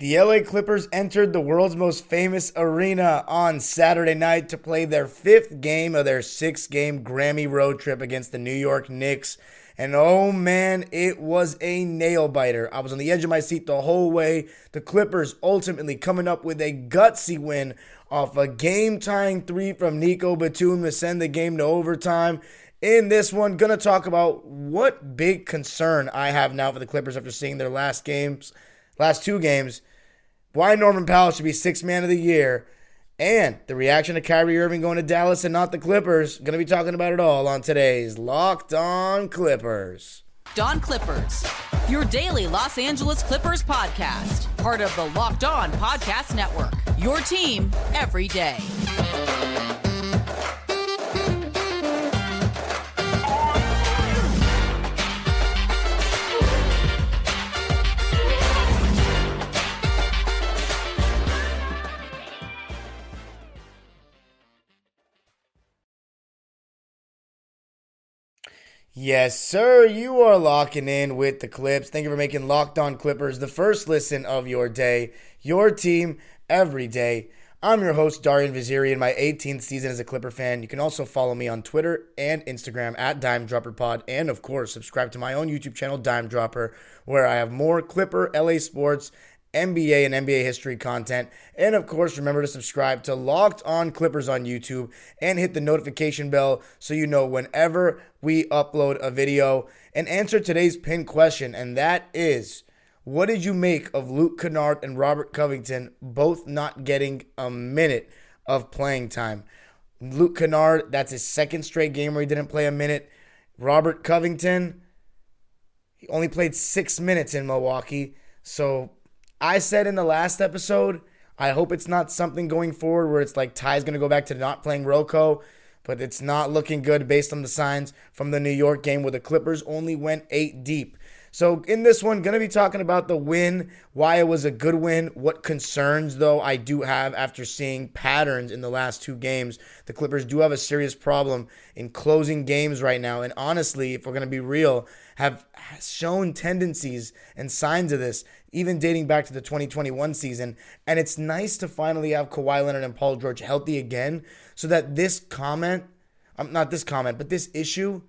The LA Clippers entered the world's most famous arena on Saturday night to play their fifth game of their six game Grammy road trip against the New York Knicks. And oh man, it was a nail biter. I was on the edge of my seat the whole way. The Clippers ultimately coming up with a gutsy win off a game tying three from Nico Batum to send the game to overtime. In this one, gonna talk about what big concern I have now for the Clippers after seeing their last games, last two games why Norman Powell should be sixth man of the year, and the reaction to Kyrie Irving going to Dallas and not the Clippers. Going to be talking about it all on today's Locked On Clippers. Don Clippers, your daily Los Angeles Clippers podcast, part of the Locked On Podcast Network. Your team every day. Yes, sir. You are locking in with the Clips. Thank you for making Locked On Clippers the first listen of your day, your team every day. I'm your host, Darian Vaziri, in my 18th season as a Clipper fan. You can also follow me on Twitter and Instagram at Dime Dropper Pod, and of course, subscribe to my own YouTube channel, Dime Dropper, where I have more Clipper, LA sports, NBA and NBA history content. And of course, remember to subscribe to Locked On Clippers on YouTube and hit the notification bell so you know whenever we upload a video. And answer today's pin question, and that is what did you make of Luke Kennard and Robert Covington both not getting a minute of playing time? Luke Kennard, that's his second straight game where he didn't play a minute. Robert Covington, he only played six minutes in Milwaukee. So I said in the last episode, I hope it's not something going forward where it's like Ty's going to go back to not playing Rocco, but it's not looking good based on the signs from the New York game where the Clippers only went eight deep. So in this one, gonna be talking about the win, why it was a good win, what concerns though I do have after seeing patterns in the last two games. The Clippers do have a serious problem in closing games right now, and honestly, if we're gonna be real, have shown tendencies and signs of this even dating back to the 2021 season. And it's nice to finally have Kawhi Leonard and Paul George healthy again so that this comment, um, not this comment, but this issue,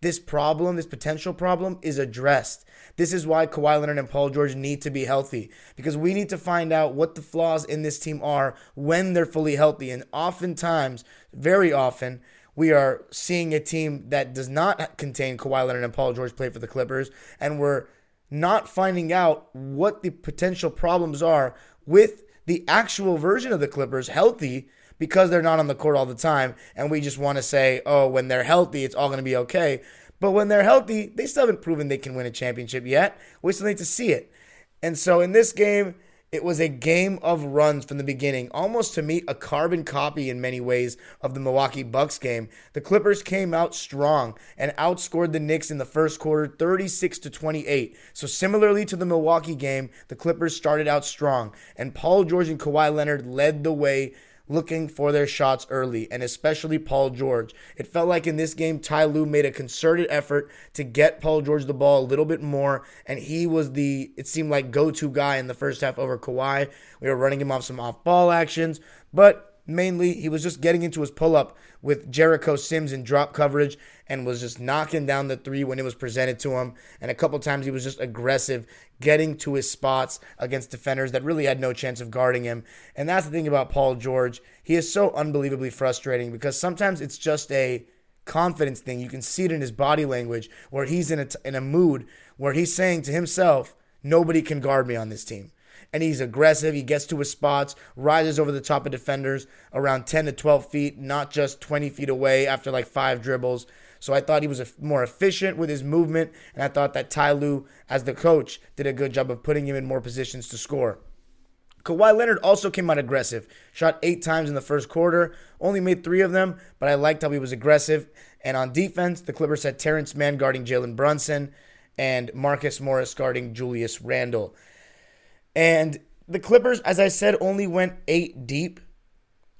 this problem, this potential problem is addressed. This is why Kawhi Leonard and Paul George need to be healthy because we need to find out what the flaws in this team are when they're fully healthy. And oftentimes, very often, we are seeing a team that does not contain Kawhi Leonard and Paul George play for the Clippers, and we're not finding out what the potential problems are with the actual version of the Clippers healthy because they're not on the court all the time. And we just want to say, oh, when they're healthy, it's all going to be okay. But when they're healthy, they still haven't proven they can win a championship yet. We still need to see it. And so in this game, it was a game of runs from the beginning, almost to me a carbon copy in many ways of the Milwaukee Bucks game. The Clippers came out strong and outscored the Knicks in the first quarter 36 to 28. So similarly to the Milwaukee game, the Clippers started out strong and Paul George and Kawhi Leonard led the way looking for their shots early, and especially Paul George. It felt like in this game, Ty Lue made a concerted effort to get Paul George the ball a little bit more, and he was the, it seemed like, go to guy in the first half over Kawhi. We were running him off some off ball actions, but mainly he was just getting into his pull up with Jericho Sims in drop coverage and was just knocking down the three when it was presented to him. And a couple times he was just aggressive, getting to his spots against defenders that really had no chance of guarding him. And that's the thing about Paul George. He is so unbelievably frustrating because sometimes it's just a confidence thing. You can see it in his body language where he's in a, in a mood where he's saying to himself, nobody can guard me on this team and he's aggressive. He gets to his spots, rises over the top of defenders around 10 to 12 feet, not just 20 feet away after like five dribbles. So I thought he was more efficient with his movement, and I thought that Ty Lue, as the coach, did a good job of putting him in more positions to score. Kawhi Leonard also came out aggressive. Shot eight times in the first quarter, only made three of them, but I liked how he was aggressive. And on defense, the Clippers had Terrence Mann guarding Jalen Brunson and Marcus Morris guarding Julius Randle. And the Clippers, as I said, only went eight deep.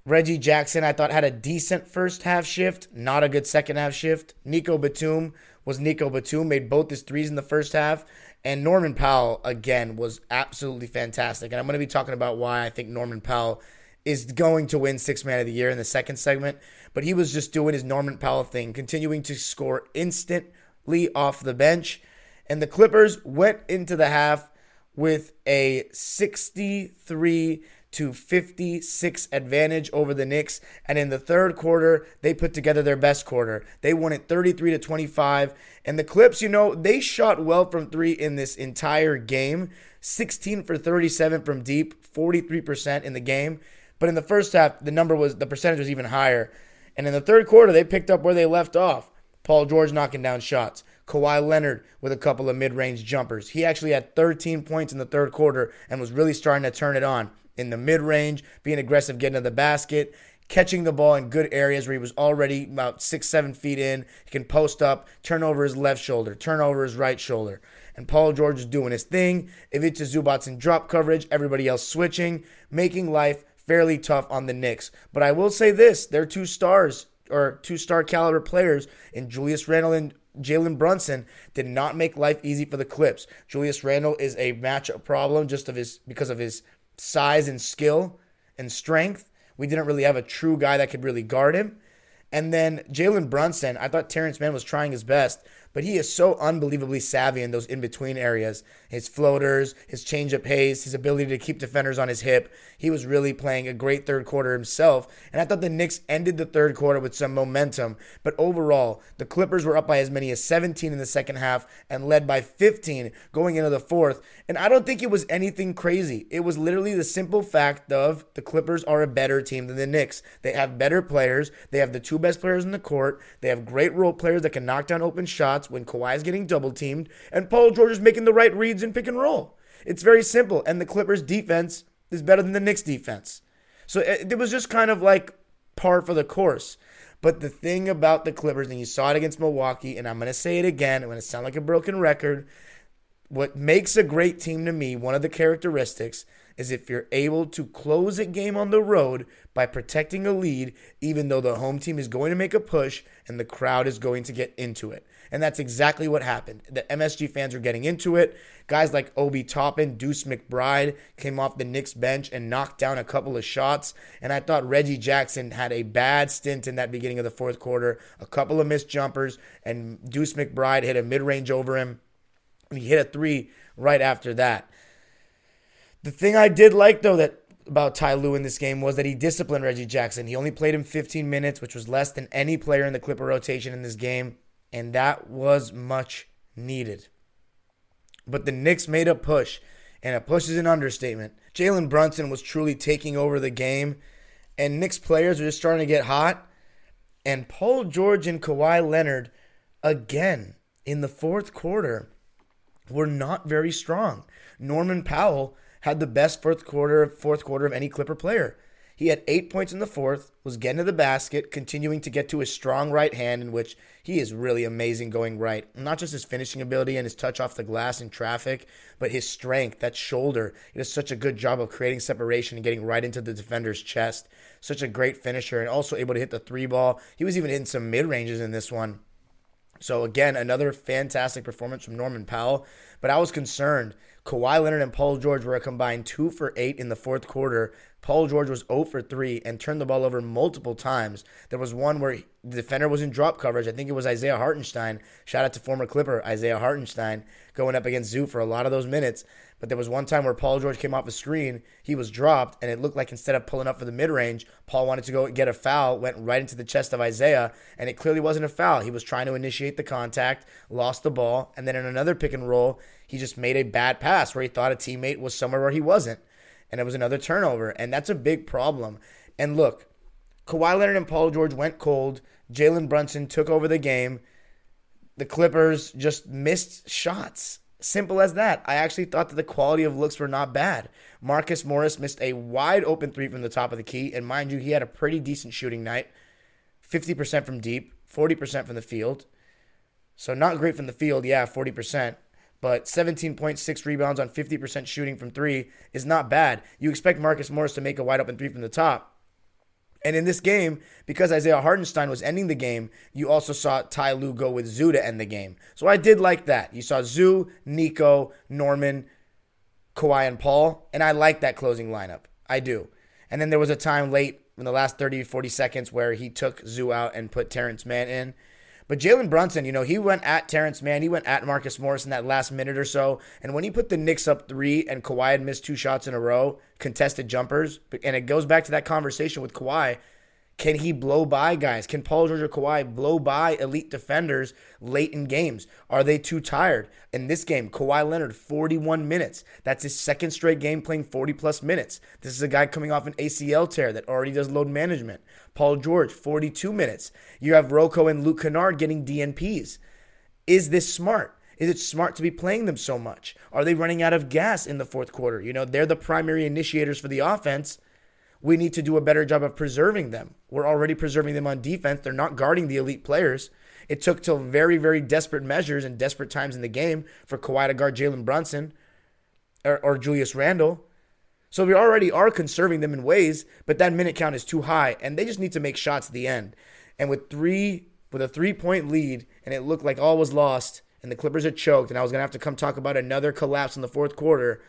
Reggie Jackson, I thought, had a decent first half shift, not a good second half shift. Nico Batum was Nico Batum, made both his threes in the first half. And Norman Powell, again, was absolutely fantastic. And I'm going to be talking about why I think Norman Powell is going to win Six Man of the Year in the second segment. But he was just doing his Norman Powell thing, continuing to score instantly off the bench. And the Clippers went into the half with a 63 to 56 advantage over the Knicks. And in the third quarter, they put together their best quarter. They won it 33 to 25. And the Clips, you know, they shot well from three in this entire game 16 for 37 from deep, 43% in the game. But in the first half, the number was, the percentage was even higher. And in the third quarter, they picked up where they left off. Paul George knocking down shots. Kawhi Leonard with a couple of mid range jumpers. He actually had 13 points in the third quarter and was really starting to turn it on in the mid range, being aggressive, getting to the basket, catching the ball in good areas where he was already about six, seven feet in. He can post up, turn over his left shoulder, turn over his right shoulder. And Paul George is doing his thing. Ivica Zubac's in drop coverage, everybody else switching, making life fairly tough on the Knicks. But I will say this they're two stars or two star caliber players in Julius Randle and Jalen Brunson did not make life easy for the Clips. Julius Randle is a matchup problem just of his because of his size and skill and strength. We didn't really have a true guy that could really guard him. And then Jalen Brunson, I thought Terrence Mann was trying his best, but he is so unbelievably savvy in those in between areas. His floaters, his change of pace, his ability to keep defenders on his hip. He was really playing a great third quarter himself. And I thought the Knicks ended the third quarter with some momentum. But overall, the Clippers were up by as many as 17 in the second half and led by 15 going into the fourth. And I don't think it was anything crazy. It was literally the simple fact of the Clippers are a better team than the Knicks. They have better players. They have the two best players in the court. They have great role players that can knock down open shots shots when Kawhi is getting double teamed and Paul George is making the right reads in pick and roll. It's very simple. And the Clippers defense is better than the Knicks defense. So eh, it, was just kind of like par for the course. But the thing about the Clippers, and you saw it against Milwaukee, and I'm going to say it again, I'm going to sound like a broken record. What makes a great team to me, one of the characteristics, is if you're able to close a game on the road by protecting a lead, even though the home team is going to make a push and the crowd is going to get into it. And that's exactly what happened. The MSG fans are getting into it. Guys like Obi Toppin, Deuce McBride came off the Knicks bench and knocked down a couple of shots. And I thought Reggie Jackson had a bad stint in that beginning of the fourth quarter, a couple of missed jumpers, and Deuce McBride hit a mid range over him. And he hit a three right after that. The thing I did like, though, that about Ty Lue in this game was that he disciplined Reggie Jackson. He only played him 15 minutes, which was less than any player in the Clipper rotation in this game and that was much needed. But the Knicks made a push, and a push is an understatement. Jalen Brunson was truly taking over the game, and Knicks players are just starting to get hot. And Paul George and Kawhi Leonard, again in the fourth quarter, were not very strong. Norman Powell had the best fourth quarter fourth quarter of any Clipper player. He had eight points in the fourth, was getting to the basket, continuing to get to his strong right hand, in which he is really amazing going right. Not just his finishing ability and his touch off the glass in traffic, but his strength, that shoulder. He does such a good job of creating separation and getting right into the defender's chest. Such a great finisher and also able to hit the three ball. He was even hitting some mid ranges in this one. So, again, another fantastic performance from Norman Powell. But I was concerned. Kawhi Leonard and Paul George were a combined two for eight in the fourth quarter Paul George was 0 for 3 and turned the ball over multiple times. There was one where the defender was in drop coverage. I think it was Isaiah Hartenstein. Shout out to former Clipper Isaiah Hartenstein going up against Zoo for a lot of those minutes. But there was one time where Paul George came off the screen, he was dropped, and it looked like instead of pulling up for the mid range, Paul wanted to go get a foul, went right into the chest of Isaiah, and it clearly wasn't a foul. He was trying to initiate the contact, lost the ball, and then in another pick and roll, he just made a bad pass where he thought a teammate was somewhere where he wasn't and it was another turnover, and that's a big problem. And look, Kawhi Leonard and Paul George went cold. Jalen Brunson took over the game. The Clippers just missed shots. Simple as that. I actually thought that the quality of looks were not bad. Marcus Morris missed a wide open three from the top of the key, and mind you, he had a pretty decent shooting night 50% from deep, 40% from the field. So, not great from the field, yeah, 40% but 17.6 rebounds on 50% shooting from three is not bad. You expect Marcus Morris to make a wide open three from the top. And in this game, because Isaiah Hartenstein was ending the game, you also saw Ty Lue go with Zoo to end the game. So I did like that. You saw Zoo, Nico, Norman, Kawhi, and Paul, and I like that closing lineup. I do. And then there was a time late in the last 30, 40 seconds where he took Zoo out and put Terrence Mann in. But Jalen Brunson, you know, he went at Terrence Mann, he went at Marcus Morris in that last minute or so. And when he put the Knicks up three and Kawhi had missed two shots in a row, contested jumpers, and it goes back to that conversation with Kawhi. Can he blow by guys? Can Paul George or Kawhi blow by elite defenders late in games? Are they too tired? In this game, Kawhi Leonard, 41 minutes. That's his second straight game playing 40 plus minutes. This is a guy coming off an ACL tear that already does load management. Paul George, 42 minutes. You have Rocco and Luke Kennard getting DNPs. Is this smart? Is it smart to be playing them so much? Are they running out of gas in the fourth quarter? You know, they're the primary initiators for the offense we need to do a better job of preserving them. We're already preserving them on defense. They're not guarding the elite players. It took till very, very desperate measures and desperate times in the game for Kawhi to guard Jalen Brunson or, or Julius Randle. So we already are conserving them in ways, but that minute count is too high, and they just need to make shots at the end. And with three, with a three-point lead, and it looked like all was lost, and the Clippers had choked, and I was gonna have to come talk about another collapse in the fourth quarter.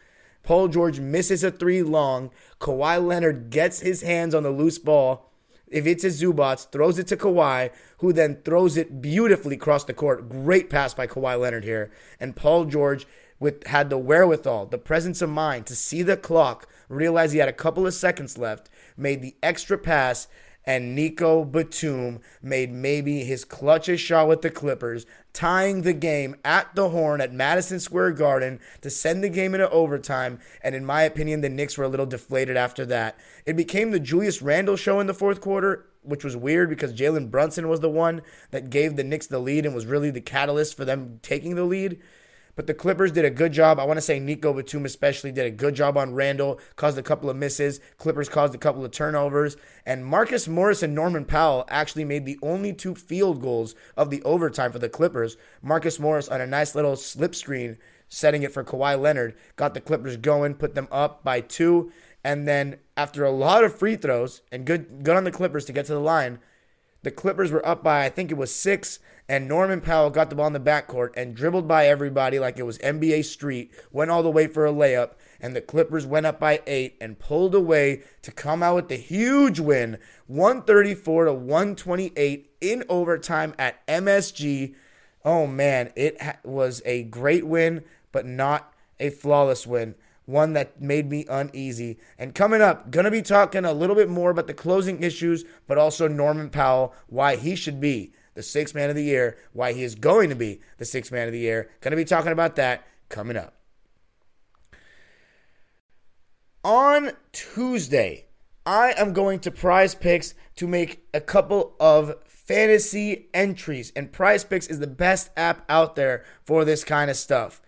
Paul George misses a three long. Kawhi Leonard gets his hands on the loose ball. Ivica Zubac, throws it to Kawhi, who then throws it beautifully across the court. Great pass by Kawhi Leonard here. And Paul George with had the wherewithal, the presence of mind to see the clock, realize he had a couple of seconds left, made the extra pass, and Nico Batum made maybe his clutchest shot with the Clippers, tying the game at the horn at Madison Square Garden to send the game into overtime. And in my opinion, the Knicks were a little deflated after that. It became the Julius Randle show in the fourth quarter, which was weird because Jalen Brunson was the one that gave the Knicks the lead and was really the catalyst for them taking the lead. But the Clippers did a good job. I want to say Nico Batum especially did a good job on Randle, caused a couple of misses. Clippers caused a couple of turnovers. And Marcus Morris and Norman Powell actually made the only two field goals of the overtime for the Clippers. Marcus Morris on a nice little slip screen, setting it for Kawhi Leonard, got the Clippers going, put them up by two. And then after a lot of free throws and good good on the Clippers to get to the line, the Clippers were up by I think it was six and Norman Powell got the ball in the backcourt and dribbled by everybody like it was NBA Street, went all the way for a layup, and the Clippers went up by eight and pulled away to come out with the huge win, 134 to 128 in overtime at MSG. Oh man, it was a great win, but not a flawless win. One that made me uneasy. And coming up, gonna be talking a little bit more about the closing issues, but also Norman Powell, why he should be the sixth man of the year, why he is going to be the sixth man of the year. Going to be talking about that coming up. On Tuesday, I am going to PrizePicks to make a couple of fantasy entries, and PrizePicks is the best app out there for this kind of stuff.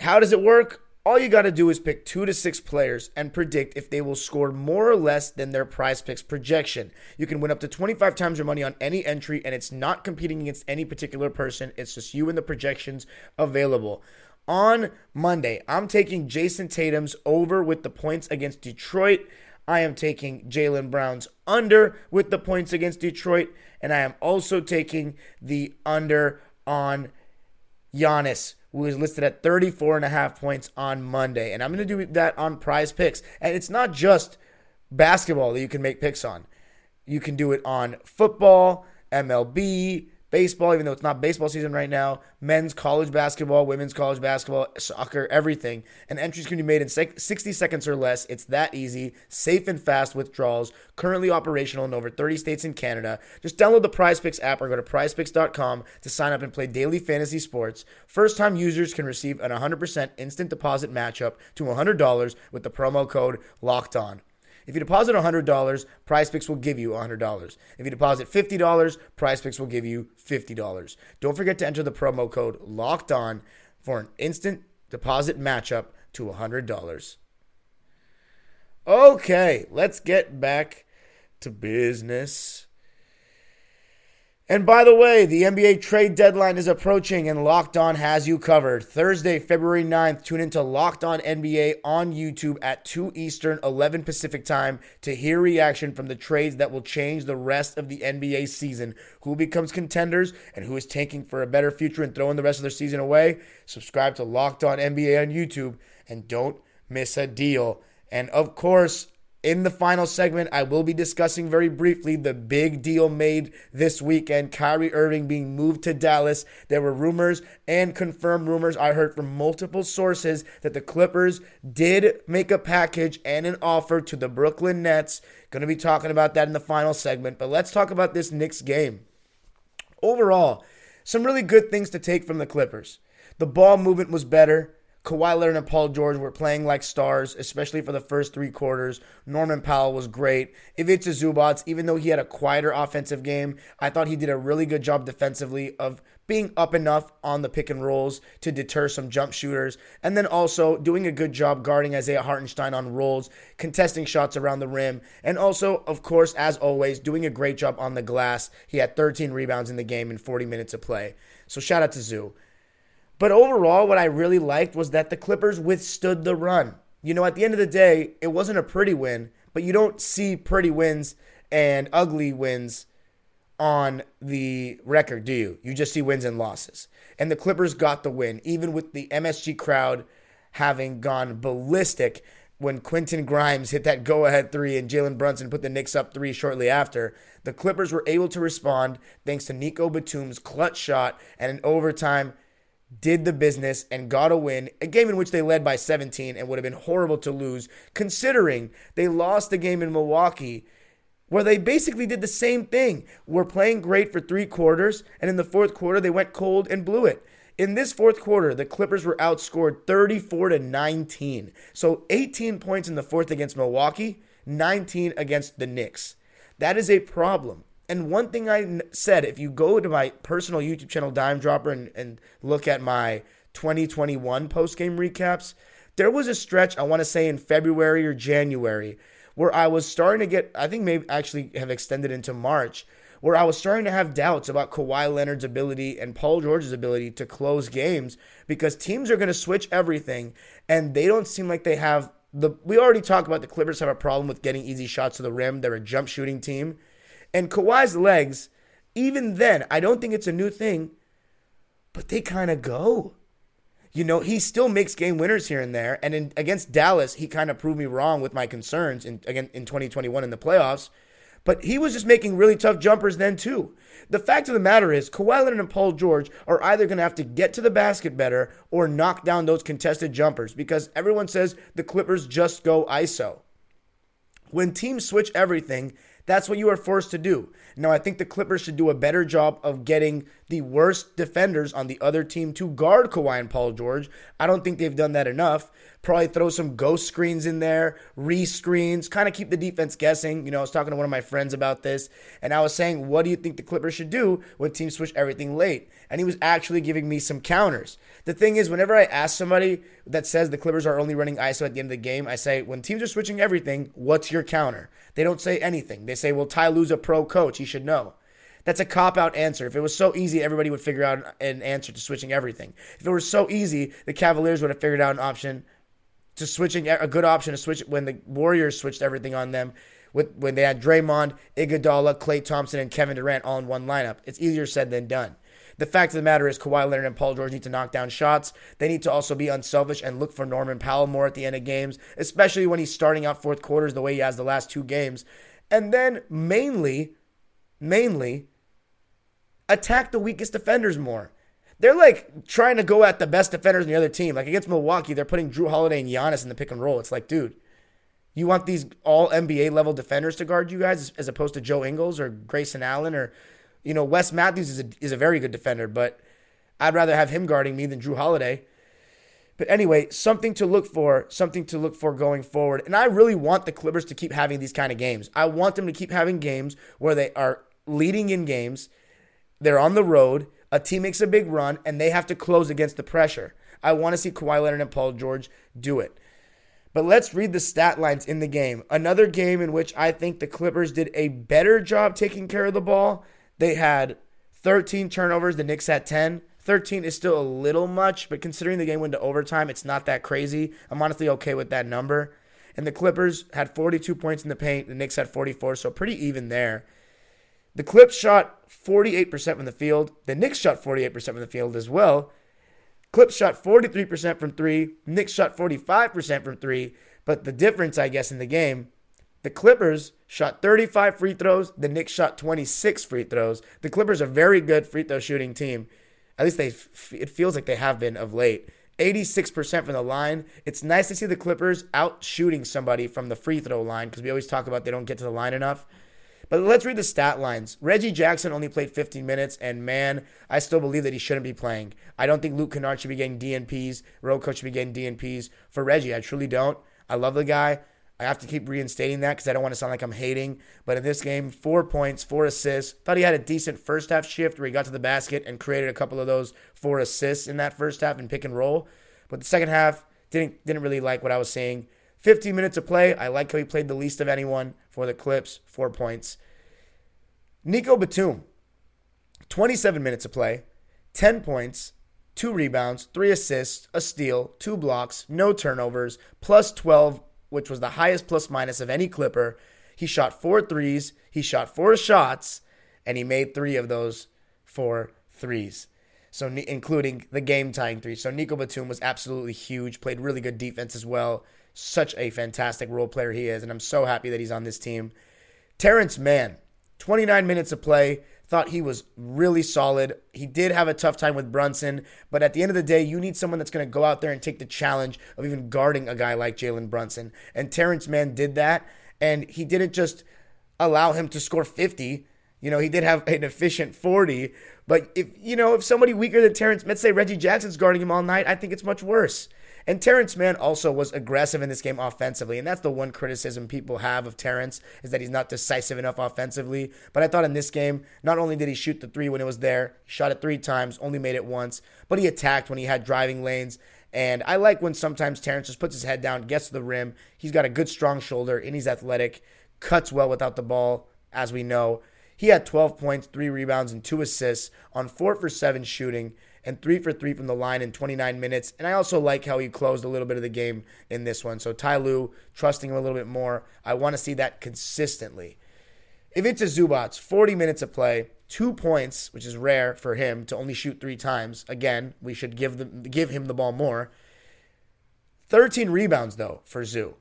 How does it work? All you got to do is pick two to six players and predict if they will score more or less than their prize picks projection. You can win up to 25 times your money on any entry, and it's not competing against any particular person. It's just you and the projections available. On Monday, I'm taking Jayson Tatum's over with the points against Detroit. I am taking Jaylen Brown's under with the points against Detroit, and I am also taking the under on Giannis who is listed at 34 and a half points on Monday. And I'm going to do that on PrizePicks. And it's not just basketball that you can make picks on. You can do it on football, MLB, baseball, even though it's not baseball season right now, men's college basketball, women's college basketball, soccer, everything. And entries can be made in 60 seconds or less. It's that easy, safe and fast withdrawals, currently operational in over 30 states in Canada. Just download the PrizePicks app or go to prizepicks.com to sign up and play daily fantasy sports. First time users can receive an 100% instant deposit matchup to $100 with the promo code LOCKED ON. If you deposit $100, PrizePicks will give you $100. If you deposit $50, PrizePicks will give you $50. Don't forget to enter the promo code LOCKED ON for an instant deposit matchup to $100. Okay, let's get back to business. And by the way, the NBA trade deadline is approaching and Locked On has you covered. Thursday, February 9th, tune into Locked On NBA on YouTube at 2 Eastern, 11 Pacific time to hear reaction from the trades that will change the rest of the NBA season. Who becomes contenders and who is tanking for a better future and throwing the rest of their season away? Subscribe to Locked On NBA on YouTube and don't miss a deal. And of course, in the final segment, I will be discussing very briefly the big deal made this weekend Kyrie Irving being moved to Dallas. There were rumors and confirmed rumors I heard from multiple sources that the Clippers did make a package and an offer to the Brooklyn Nets. Going to be talking about that in the final segment, but let's talk about this Knicks game. Overall, some really good things to take from the Clippers. The ball movement was better. Kawhi Leonard and Paul George were playing like stars, especially for the first three quarters. Norman Powell was great. Ivica Zubac, even though he had a quieter offensive game, I thought he did a really good job defensively of being up enough on the pick and rolls to deter some jump shooters, and then also doing a good job guarding Isaiah Hartenstein on rolls, contesting shots around the rim, and also, of course, as always, doing a great job on the glass. He had 13 rebounds in the game in 40 minutes of play. So shout out to Zoo. But overall, what I really liked was that the Clippers withstood the run. You know, at the end of the day, it wasn't a pretty win, but you don't see pretty wins and ugly wins on the record, do you? You just see wins and losses. And the Clippers got the win, even with the MSG crowd having gone ballistic when Quentin Grimes hit that go ahead three and Jalen Brunson put the Knicks up three shortly after. The Clippers were able to respond thanks to Nico Batum's clutch shot and an overtime did the business and got a win, a game in which they led by 17 and would have been horrible to lose, considering they lost the game in Milwaukee where they basically did the same thing. We're playing great for three quarters, and in the fourth quarter, they went cold and blew it. In this fourth quarter, the Clippers were outscored 34 to 19. So 18 points in the fourth against Milwaukee, 19 against the Knicks. That is a problem. And one thing I said, if you go to my personal YouTube channel, Dime Dropper, and, and look at my 2021 post game recaps, there was a stretch, I want to say in February or January, where I was starting to get, I think maybe actually have extended into March, where I was starting to have doubts about Kawhi Leonard's ability and Paul George's ability to close games because teams are going to switch everything and they don't seem like they have the. We already talked about the Clippers have a problem with getting easy shots to the rim. They're a jump shooting team. And Kawhi's legs, even then, I don't think it's a new thing, but they kind of go. You know, he still makes game winners here and there. And in, against Dallas, he kind of proved me wrong with my concerns in, again in 2021 in the playoffs. But he was just making really tough jumpers then, too. The fact of the matter is, Kawhi Leonard and Paul George are either going to have to get to the basket better or knock down those contested jumpers because everyone says the Clippers just go ISO. When teams switch everything, that's what you are forced to do. Now, I think the Clippers should do a better job of getting the worst defenders on the other team to guard Kawhi and Paul George. I don't think they've done that enough. Probably throw some ghost screens in there, re screens, kind of keep the defense guessing. You know, I was talking to one of my friends about this, and I was saying, what do you think the Clippers should do when teams switch everything late? And he was actually giving me some counters. The thing is, whenever I ask somebody that says the Clippers are only running ISO at the end of the game, I say, when teams are switching everything, what's your counter? They don't say anything. They say, well, Ty Lue's a pro coach. He should know. That's a cop out answer. If it was so easy, everybody would figure out an answer to switching everything. If it were so easy, the Cavaliers would have figured out an option to switching a good option to switch when the Warriors switched everything on them with when they had Draymond, Iguodala, Klay Thompson, and Kevin Durant all in one lineup. It's easier said than done. The fact of the matter is, Kawhi Leonard and Paul George need to knock down shots. They need to also be unselfish and look for Norman Powell more at the end of games, especially when he's starting out fourth quarters the way he has the last two games. And then mainly, mainly, attack the weakest defenders more. They're like trying to go at the best defenders in the other team. Like against Milwaukee, they're putting Jrue Holiday and Giannis in the pick and roll. It's like, dude, you want these all NBA level defenders to guard you guys as opposed to Joe Ingles or Grayson Allen or, you know, Wes Matthews is a, is a very good defender, but I'd rather have him guarding me than Jrue Holiday. But anyway, something to look for, something to look for going forward. And I really want the Clippers to keep having these kind of games. I want them to keep having games where they are leading in games, they're on the road, a team makes a big run, and they have to close against the pressure. I want to see Kawhi Leonard and Paul George do it. But let's read the stat lines in the game. Another game in which I think the Clippers did a better job taking care of the ball. They had 13 turnovers. The Knicks had 10. 13 is still a little much, but considering the game went to overtime, it's not that crazy. I'm honestly okay with that number. And the Clippers had 42 points in the paint. The Knicks had 44, so pretty even there. The Clips shot 48% from the field. The Knicks shot 48% from the field as well. Clips shot 43% from three. Knicks shot 45% from three. But the difference, I guess, in the game, the Clippers shot 35 free throws. The Knicks shot 26 free throws. The Clippers are a very good free throw shooting team. At least they, it feels like they have been of late. 86% from the line. It's nice to see the Clippers out shooting somebody from the free throw line because we always talk about they don't get to the line enough. But let's read the stat lines. Reggie Jackson only played 15 minutes, and man, I still believe that he shouldn't be playing. I don't think Luke Kennard should be getting DNPs. Rocco should be getting DNPs. For Reggie, I truly don't. I love the guy. I have to keep reinstating that because I don't want to sound like I'm hating. But in this game, four points, four assists. Thought he had a decent first half shift where he got to the basket and created a couple of those four assists in that first half in pick and roll. But the second half didn't didn't really like what I was seeing. 15 minutes of play. I like how he played the least of anyone for the Clips. Four points. Nico Batum, 27 minutes of play, 10 points, two rebounds, three assists, a steal, two blocks, no turnovers, plus 12 which was the highest plus minus of any Clipper. He shot four threes, he shot four shots, and he made three of those four threes. So, including the game tying three. So, Nico Batum was absolutely huge, played really good defense as well. Such a fantastic role player he is, and I'm so happy that he's on this team. Terrence Mann, 29 minutes of play, Thought he was really solid. He did have a tough time with Brunson, but at the end of the day, you need someone that's going to go out there and take the challenge of even guarding a guy like Jalen Brunson. And Terrence Mann did that, and he didn't just allow him to score 50. You know, he did have an efficient 40, but if you know, if somebody weaker than Terrence, let's say Reggie Jackson's guarding him all night, I think it's much worse. And Terrence Mann also was aggressive in this game offensively. And that's the one criticism people have of Terrence is that he's not decisive enough offensively. But I thought in this game, not only did he shoot the three when it was there, he shot it three times, only made it once, but he attacked when he had driving lanes. And I like when sometimes Terrence just puts his head down, gets to the rim. He's got a good strong shoulder and he's athletic, cuts well without the ball, as we know. He had 12 points, three rebounds, and two assists on four for seven shooting and three for three from the line in 29 minutes. And I also like how he closed a little bit of the game in this one. So Ty Lue, trusting him a little bit more. I want to see that consistently. Ivica Zubac, 40 minutes of play, two points, which is rare for him to only shoot three times. Again, we should give give him the ball more. 13 rebounds though for Zoo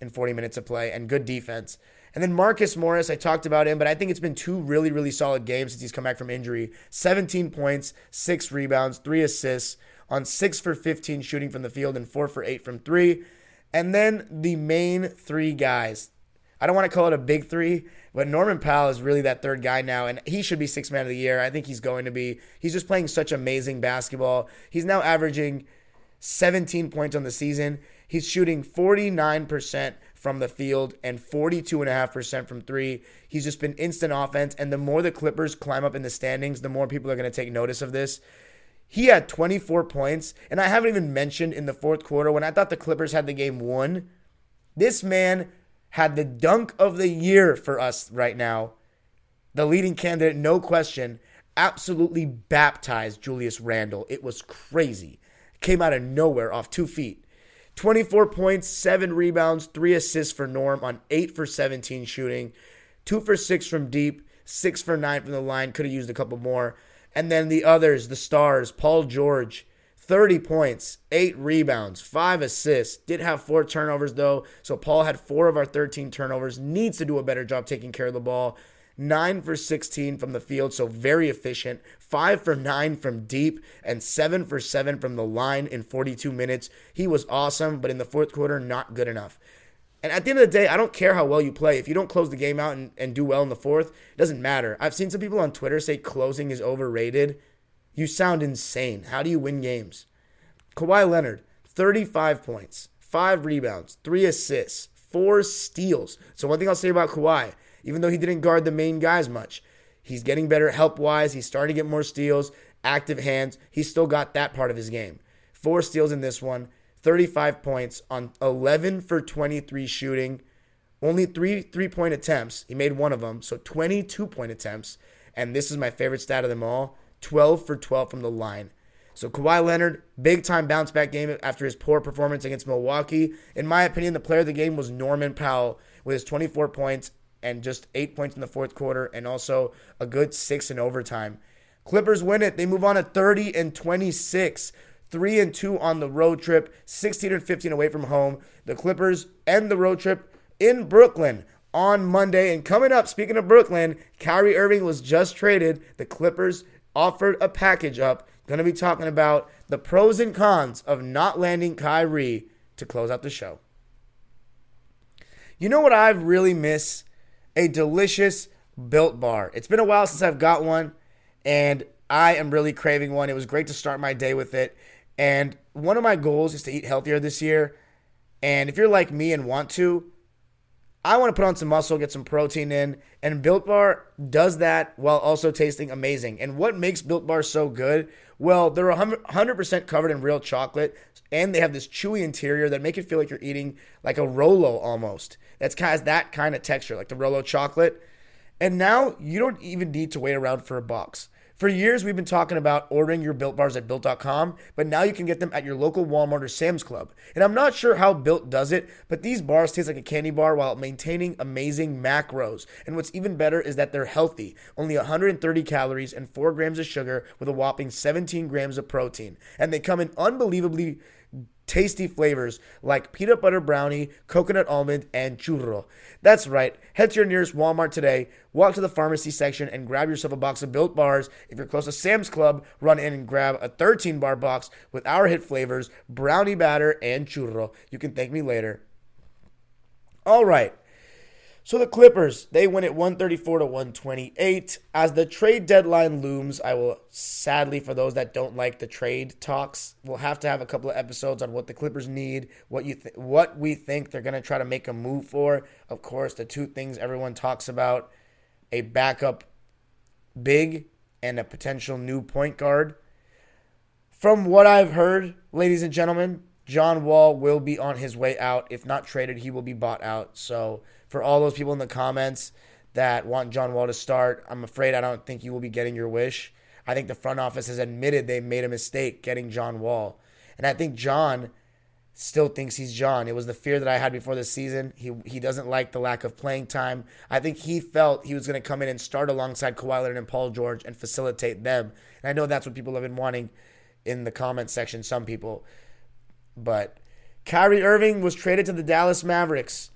in 40 minutes of play and good defense. And then Marcus Morris, I talked about him, but I think it's been two really, really solid games since he's come back from injury. 17 points, six rebounds, three assists on six for 15 shooting from the field and four for eight from three. And then the main three guys. I don't want to call it a big three, but Norman Powell is really that third guy now, and he should be six man of the year. I think he's going to be. He's just playing such amazing basketball. He's now averaging 17 points on the season. He's shooting 49% from the field and 42.5% from three. He's just been instant offense. And the more the Clippers climb up in the standings, the more people are going to take notice of this. He had 24 points, and I haven't even mentioned in the fourth quarter when I thought the Clippers had the game won. This man had the dunk of the year for us right now. The leading candidate, no question, absolutely baptized Julius Randle. It was crazy. Came out of nowhere off two feet. 24 points, seven rebounds, three assists for Norm on eight for 17 shooting, two for six from deep, six for nine from the line. Could have used a couple more. And then the others, the stars, Paul George, 30 points, eight rebounds, five assists. Did have four turnovers though. So Paul had four of our 13 turnovers. Needs to do a better job taking care of the ball. 9 for 16 from the field, so very efficient. 5 for 9 from deep, and 7 for 7 from the line in 42 minutes. He was awesome, but in the fourth quarter, not good enough. And at the end of the day, I don't care how well you play. If you don't close the game out and, and do well in the fourth, it doesn't matter. I've seen some people on Twitter say closing is overrated. You sound insane. How do you win games? Kawhi Leonard, 35 points, 5 rebounds, 3 assists, 4 steals. So, one thing I'll say about Kawhi, even though he didn't guard the main guys much. He's getting better help wise. He's starting to get more steals, active hands. He's still got that part of his game. Four steals in this one, 35 points on 11 for 23 shooting, only three three point attempts. He made one of them, so 22 point attempts, And this is my favorite stat of them all 12 for 12 from the line. So Kawhi Leonard, big time bounce back game after his poor performance against Milwaukee. In my opinion, the player of the game was Norman Powell with his 24 points and just eight points in the fourth quarter, and also a good six in overtime. Clippers win it. They move on to 30 and 26. 3 and 2 on the road trip, 16 and 15 away from home. The Clippers end the road trip in Brooklyn on Monday. And coming up, speaking of Brooklyn, Kyrie Irving was just traded. The Clippers offered a package up. Going to be talking about the pros and cons of not landing Kyrie to close out the show. You know what I've really miss? A delicious built bar. It's been a while since I've got one, and I am really craving one. It was great to start my day with it. And one of my goals is to eat healthier this year. And if you're like me and want to, I want to put on some muscle, get some protein in, and Built Bar does that while also tasting amazing. And what makes Built Bar so good? Well, they're 100% covered in real chocolate, and they have this chewy interior that make it feel like you're eating like a Rolo almost. That's has that kind of texture, like the Rolo chocolate. And now you don't even need to wait around for a box. For years, we've been talking about ordering your Built Bars at Built.com, but now you can get them at your local Walmart or Sam's Club. And I'm not sure how Built does it, but these bars taste like a candy bar while maintaining amazing macros. And what's even better is that they're healthy only 130 calories and 4 grams of sugar with a whopping 17 grams of protein. And they come in unbelievably tasty flavors like peanut butter brownie, coconut almond, and churro. That's right. Head to your nearest Walmart today, walk to the pharmacy section, and grab yourself a box of built bars. If you're close to Sam's Club, run in and grab a 13 bar box with our hit flavors, brownie batter, and churro. You can thank me later. All right. So the Clippers, they win at 134 to 128. As the trade deadline looms, I will sadly for those that don't like the trade talks, we'll have to have a couple of episodes on what the Clippers need, what you th- what we think they're going to try to make a move for. Of course, the two things everyone talks about, a backup big and a potential new point guard. From what I've heard, ladies and gentlemen, John Wall will be on his way out. If not traded, he will be bought out. So for all those people in the comments that want John Wall to start, I'm afraid I don't think you will be getting your wish. I think the front office has admitted they made a mistake getting John Wall. And I think John still thinks he's John. It was the fear that I had before the season. He he doesn't like the lack of playing time. I think he felt he was going to come in and start alongside Kawhi Leonard and Paul George and facilitate them. And I know that's what people have been wanting in the comment section, some people. But Kyrie Irving was traded to the Dallas Mavericks.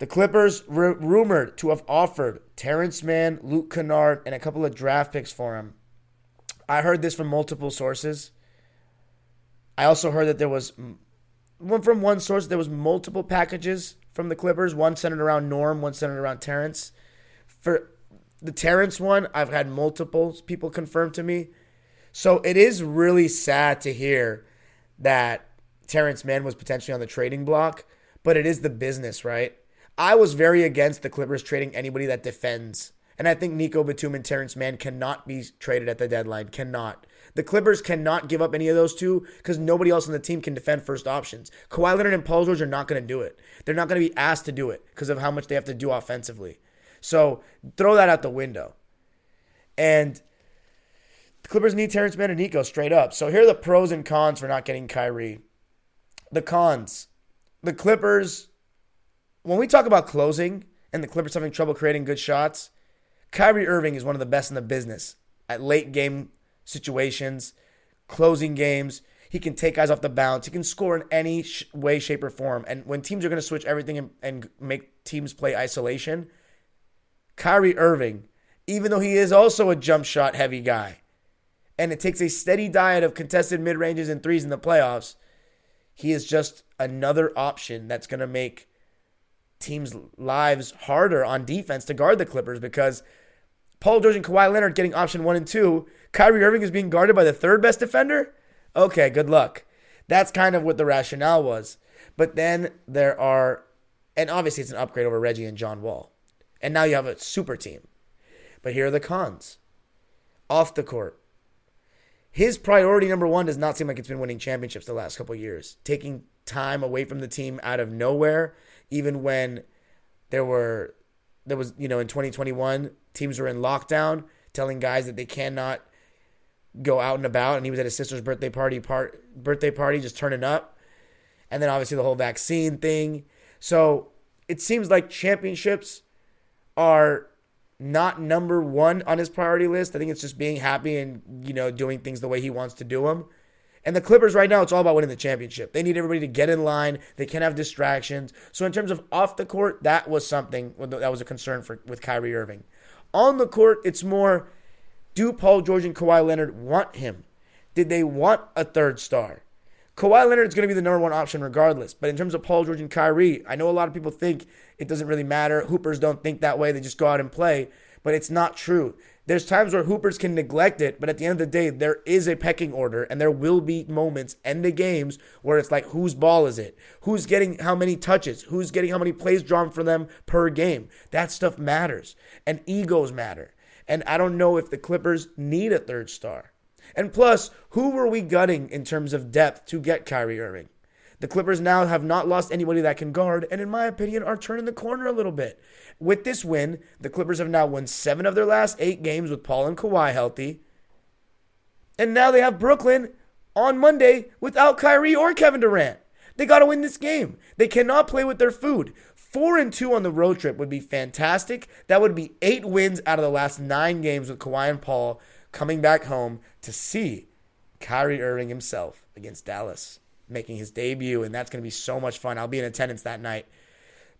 The Clippers r- rumored to have offered Terrence Mann, Luke Kennard, and a couple of draft picks for him. I heard this from multiple sources. I also heard that there was one from one source there was multiple packages from the Clippers, one centered around Norm, one centered around Terrence. For the Terrence one, I've had multiple people confirm to me. So it is really sad to hear that Terrence Mann was potentially on the trading block, but it is the business, right? I was very against the Clippers trading anybody that defends. And I think Nico Batum and Terrence Mann cannot be traded at the deadline. Cannot. The Clippers cannot give up any of those two because nobody else on the team can defend first options. Kawhi Leonard and Paul George are not going to do it. They're not going to be asked to do it because of how much they have to do offensively. So throw that out the window. And the Clippers need Terrence Mann and Nico straight up. So here are the pros and cons for not getting Kyrie. The cons. The Clippers when we talk about closing and the Clippers having trouble creating good shots, Kyrie Irving is one of the best in the business at late game situations, closing games. He can take guys off the bounce. He can score in any sh- way, shape, or form. And when teams are going to switch everything and, and make teams play isolation, Kyrie Irving, even though he is also a jump shot heavy guy, and it takes a steady diet of contested mid ranges and threes in the playoffs, he is just another option that's going to make teams' lives harder on defense to guard the Clippers because Paul George and Kawhi Leonard getting option one and two. Kyrie Irving is being guarded by the third best defender. Okay, good luck. That's kind of what the rationale was. But then there are, and obviously it's an upgrade over Reggie and John Wall. And now you have a super team. But here are the cons. Off the court. His priority number one does not seem like it's been winning championships the last couple years. Taking time away from the team out of nowhere even when there were there was you know in 2021 teams were in lockdown telling guys that they cannot go out and about, and he was at his sister's birthday party part birthday party, just turning up, and then obviously the whole vaccine thing. So it seems like championships are not number one on his priority list. I think it's just being happy and you know doing things the way he wants to do them. And the Clippers right now, it's all about winning the championship. They need everybody to get in line. They can't have distractions. So in terms of off the court, that was something that was a concern for with Kyrie Irving. On the court, it's more do Paul George and Kawhi Leonard want him? Did they want a third star? Kawhi Leonard is going to be the number one option regardless. But in terms of Paul George and Kyrie, I know a lot of people think it doesn't really matter. Hoopers don't think that way. They just go out and play. But it's not true. There's times where Hoopers can neglect it, but at the end of the day, there is a pecking order, and there will be moments and the games where it's like, whose ball is it? Who's getting how many touches? Who's getting how many plays drawn for them per game? That stuff matters, and egos matter. And I don't know if the Clippers need a third star. And plus, who were we gutting in terms of depth to get Kyrie Irving? The Clippers now have not lost anybody that can guard, and in my opinion, are turning the corner a little bit. With this win, the Clippers have now won seven of their last eight games with Paul and Kawhi healthy. And now they have Brooklyn on Monday without Kyrie or Kevin Durant. They got to win this game. They cannot play with their food. Four and two on the road trip would be fantastic. That would be eight wins out of the last nine games with Kawhi and Paul coming back home to see Kyrie Irving himself against Dallas making his debut, and that's going to be so much fun. I'll be in attendance that night.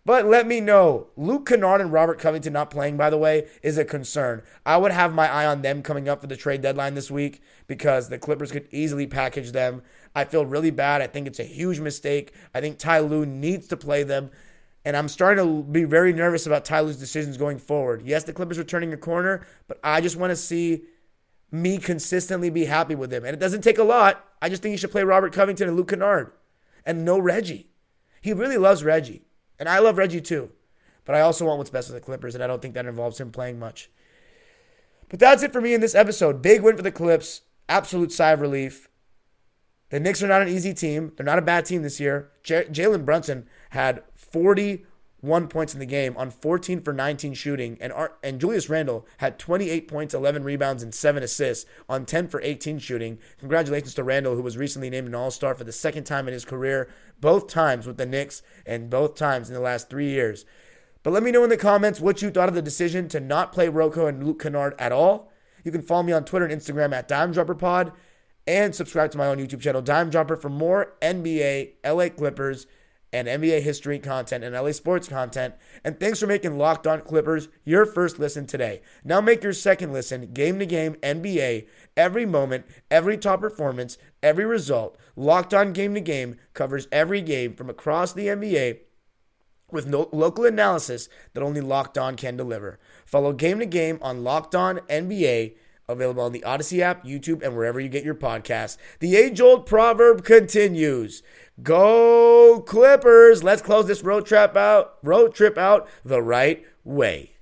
But let me know. Luke Kennard and Robert Covington not playing, by the way, is a concern. I would have my eye on them coming up for the trade deadline this week because the Clippers could easily package them. I feel really bad. I think it's a huge mistake. I think Ty Lue needs to play them. And I'm starting to be very nervous about Ty Lue's decisions going forward. Yes, the Clippers are turning a corner, but I just want to see me consistently be happy with him. And it doesn't take a lot. I just think he should play Robert Covington and Luke Kennard and no Reggie. He really loves Reggie. And I love Reggie too. But I also want what's best for the Clippers, and I don't think that involves him playing much. But that's it for me in this episode. Big win for the Clips. Absolute sigh of relief. The Knicks are not an easy team. They're not a bad team this year. J- Jalen Brunson had 40 one points in the game on 14 for 19 shooting, and Art, and Julius Randle had 28 points, 11 rebounds, and seven assists on 10 for 18 shooting. Congratulations to Randle, who was recently named an All Star for the second time in his career, both times with the Knicks and both times in the last three years. But let me know in the comments what you thought of the decision to not play Rocco and Luke Kennard at all. You can follow me on Twitter and Instagram at DimeDropperPod and subscribe to my own YouTube channel, Dime Dropper, for more NBA, LA Clippers, and NBA history content and LA sports content. And thanks for making Locked On Clippers your first listen today. Now make your second listen game to game NBA. Every moment, every top performance, every result. Locked On Game to Game covers every game from across the NBA with no local analysis that only Locked On can deliver. Follow Game to Game on Locked On NBA available on the Odyssey app, YouTube, and wherever you get your podcasts. The age old proverb continues Go Clippers! Let's close this road trip out, road trip out the right way.